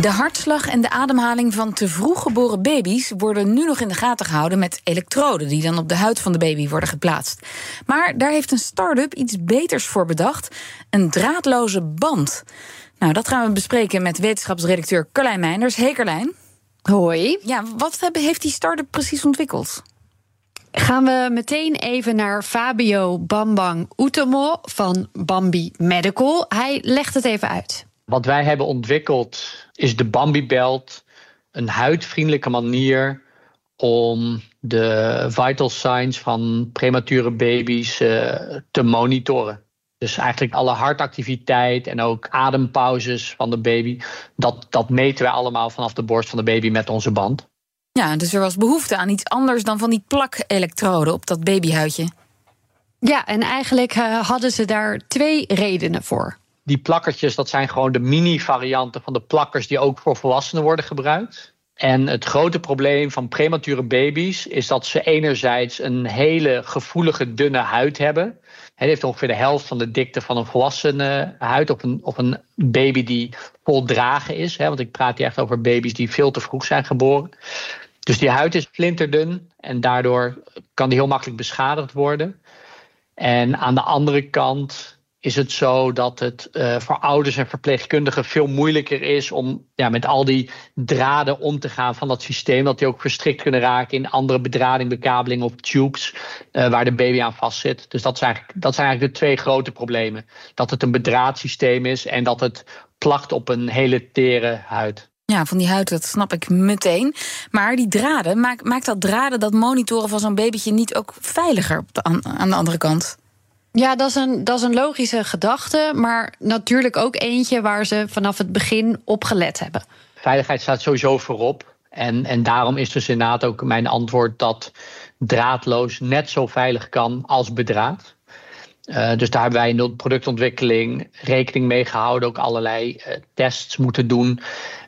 De hartslag en de ademhaling van te vroeg geboren baby's worden nu nog in de gaten gehouden met elektroden die dan op de huid van de baby worden geplaatst. Maar daar heeft een start-up iets beters voor bedacht: een draadloze band. Nou, dat gaan we bespreken met wetenschapsredacteur Carlijn Meinders. Hey Carlijn. Hoi. Ja, wat heeft die start-up precies ontwikkeld? Gaan we meteen even naar Fabio Bambang Utomo van Bambi Medical. Hij legt het even uit. Wat wij hebben ontwikkeld is de Bambi Belt. Een huidvriendelijke manier om de vital signs van premature baby's uh, te monitoren. Dus eigenlijk alle hartactiviteit en ook adempauzes van de baby. Dat, dat meten wij allemaal vanaf de borst van de baby met onze band. Ja, dus er was behoefte aan iets anders dan van die plak-elektroden op dat babyhuidje. Ja, en eigenlijk uh, hadden ze daar twee redenen voor. Die plakkertjes, dat zijn gewoon de mini-varianten van de plakkers die ook voor volwassenen worden gebruikt. En het grote probleem van premature baby's is dat ze enerzijds een hele gevoelige, dunne huid hebben. Hij heeft ongeveer de helft van de dikte van een volwassene huid. Of een, of een baby die voldragen is. Hè, want ik praat hier echt over baby's die veel te vroeg zijn geboren. Dus die huid is flinterdun en daardoor kan die heel makkelijk beschadigd worden. En aan de andere kant is het zo dat het uh, voor ouders en verpleegkundigen veel moeilijker is om ja, met al die draden om te gaan van dat systeem. Dat die ook verstrikt kunnen raken in andere bedrading, bekabeling of tubes uh, waar de baby aan vastzit. Dus dat zijn, dat zijn eigenlijk de twee grote problemen. Dat het een bedraadsysteem is en dat het plakt op een hele tere huid. Ja, van die huid, dat snap ik meteen. Maar die draden, maakt, maakt dat draden, dat monitoren van zo'n babytje niet ook veiliger aan de andere kant? Ja, dat is, een, dat is een logische gedachte, maar natuurlijk ook eentje waar ze vanaf het begin op gelet hebben. Veiligheid staat sowieso voorop. En, en daarom is dus inderdaad ook mijn antwoord dat draadloos net zo veilig kan als bedraad. Uh, dus daar hebben wij in de productontwikkeling rekening mee gehouden, ook allerlei uh, tests moeten doen.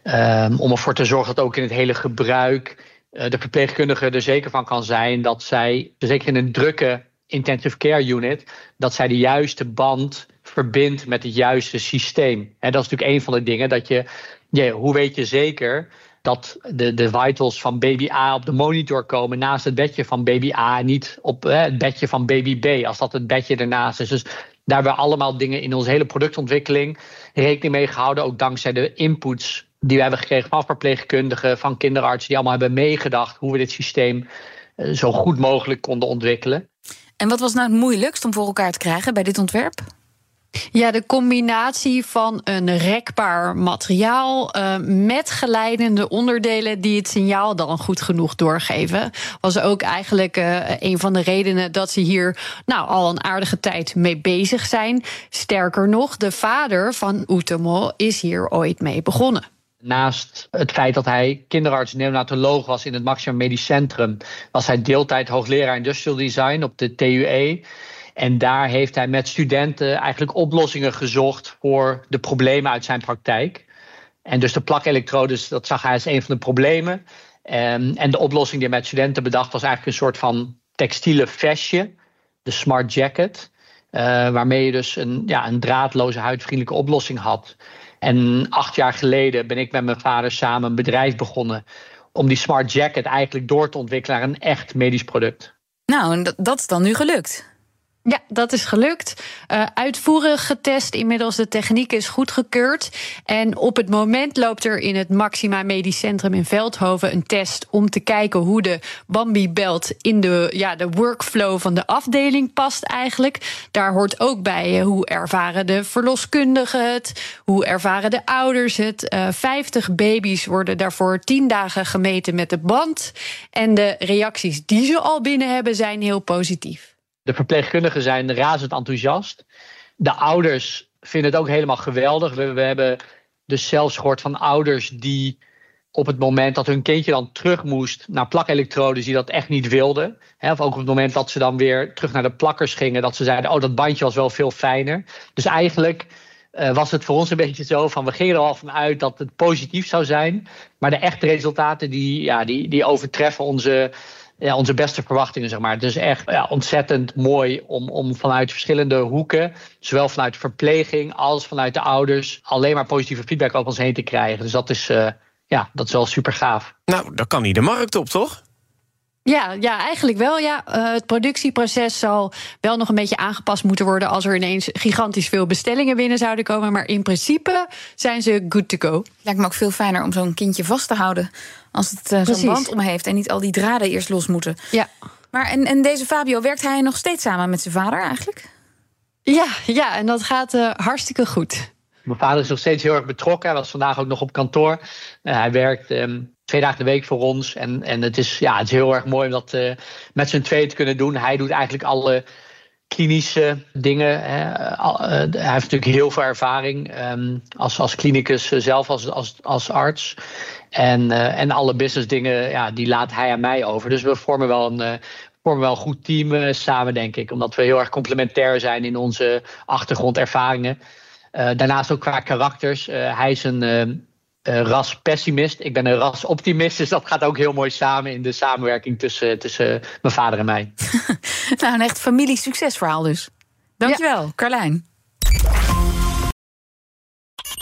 Um, om ervoor te zorgen dat ook in het hele gebruik uh, de verpleegkundige er zeker van kan zijn dat zij, zeker in een drukke intensive care unit, dat zij de juiste band verbindt met het juiste systeem. En dat is natuurlijk een van de dingen dat je, hoe weet je zeker dat de, de vitals van baby A op de monitor komen naast het bedje van baby A niet op het bedje van baby B, als dat het bedje ernaast is. Dus daar hebben we allemaal dingen in onze hele productontwikkeling rekening mee gehouden, ook dankzij de inputs die we hebben gekregen van verpleegkundigen, van kinderartsen, die allemaal hebben meegedacht hoe we dit systeem zo goed mogelijk konden ontwikkelen. En wat was nou het moeilijkst om voor elkaar te krijgen bij dit ontwerp? Ja, de combinatie van een rekbaar materiaal uh, met geleidende onderdelen die het signaal dan goed genoeg doorgeven, was ook eigenlijk uh, een van de redenen dat ze hier nou al een aardige tijd mee bezig zijn. Sterker nog, de vader van Utomo is hier ooit mee begonnen. Naast het feit dat hij kinderarts neonatoloog was in het Maximum Medisch Centrum, was hij deeltijd hoogleraar industrial design op de TUE. En daar heeft hij met studenten eigenlijk oplossingen gezocht voor de problemen uit zijn praktijk. En dus de plakelektrodes, dat zag hij als een van de problemen. En, en de oplossing die hij met studenten bedacht was eigenlijk een soort van textiele vestje, de smart jacket. Uh, waarmee je dus een, ja, een draadloze huidvriendelijke oplossing had. En acht jaar geleden ben ik met mijn vader samen een bedrijf begonnen om die smart jacket eigenlijk door te ontwikkelen naar een echt medisch product. Nou, en dat is dan nu gelukt. Ja, dat is gelukt. Uh, uitvoerig getest. Inmiddels de techniek is goedgekeurd. En op het moment loopt er in het Maxima Medisch Centrum in Veldhoven een test om te kijken hoe de Bambi-belt in de, ja, de workflow van de afdeling past eigenlijk. Daar hoort ook bij uh, hoe ervaren de verloskundigen het, hoe ervaren de ouders het. Uh, 50 baby's worden daarvoor 10 dagen gemeten met de band. En de reacties die ze al binnen hebben zijn heel positief. De verpleegkundigen zijn razend enthousiast. De ouders vinden het ook helemaal geweldig. We, hebben dus zelfs gehoord van ouders die op het moment dat hun kindje dan terug moest naar plakelektrodes die dat echt niet wilden. Hè, of ook op het moment dat ze dan weer terug naar de plakkers gingen, dat ze zeiden: Oh, dat bandje was wel veel fijner. Dus eigenlijk uh, was het voor ons een beetje zo van: we gingen er al van uit dat het positief zou zijn. Maar de echte resultaten die, ja, die, die overtreffen onze ja, onze beste verwachtingen, zeg maar. Het is echt ja, ontzettend mooi om, om vanuit verschillende hoeken, zowel vanuit de verpleging als vanuit de ouders, alleen maar positieve feedback over ons heen te krijgen. Dus dat is, uh, ja, dat is wel super gaaf. Nou, dan kan niet de markt op, toch? Ja, ja, eigenlijk wel. Ja. Uh, het productieproces zal wel nog een beetje aangepast moeten worden als er ineens gigantisch veel bestellingen binnen zouden komen. Maar in principe zijn ze good to go. Lijkt me ook veel fijner om zo'n kindje vast te houden als het uh, zo'n band om heeft en niet al die draden eerst los moeten. Ja. Maar en, en deze Fabio, werkt hij nog steeds samen met zijn vader eigenlijk? Ja, ja en dat gaat uh, hartstikke goed. Mijn vader is nog steeds heel erg betrokken. Hij was vandaag ook nog op kantoor. Uh, hij werkt um, twee dagen de week voor ons. En, en het, is, ja, het is heel erg mooi om dat uh, met z'n tweeën te kunnen doen. Hij doet eigenlijk alle klinische dingen. Hè. hij heeft natuurlijk heel veel ervaring um, als, als klinicus zelf, als, als, als arts. En, en alle business dingen, ja, die laat hij aan mij over. Dus we vormen wel een, vormen wel een goed team samen, denk ik. Omdat we heel erg complementair zijn in onze achtergrondervaringen. daarnaast ook qua karakters. hij is een ras pessimist. Ik ben een ras optimist. Dus dat gaat ook heel mooi samen in de samenwerking tussen, tussen mijn vader en mij. nou, een echt familie-succesverhaal dus. Dankjewel, ja. Carlijn.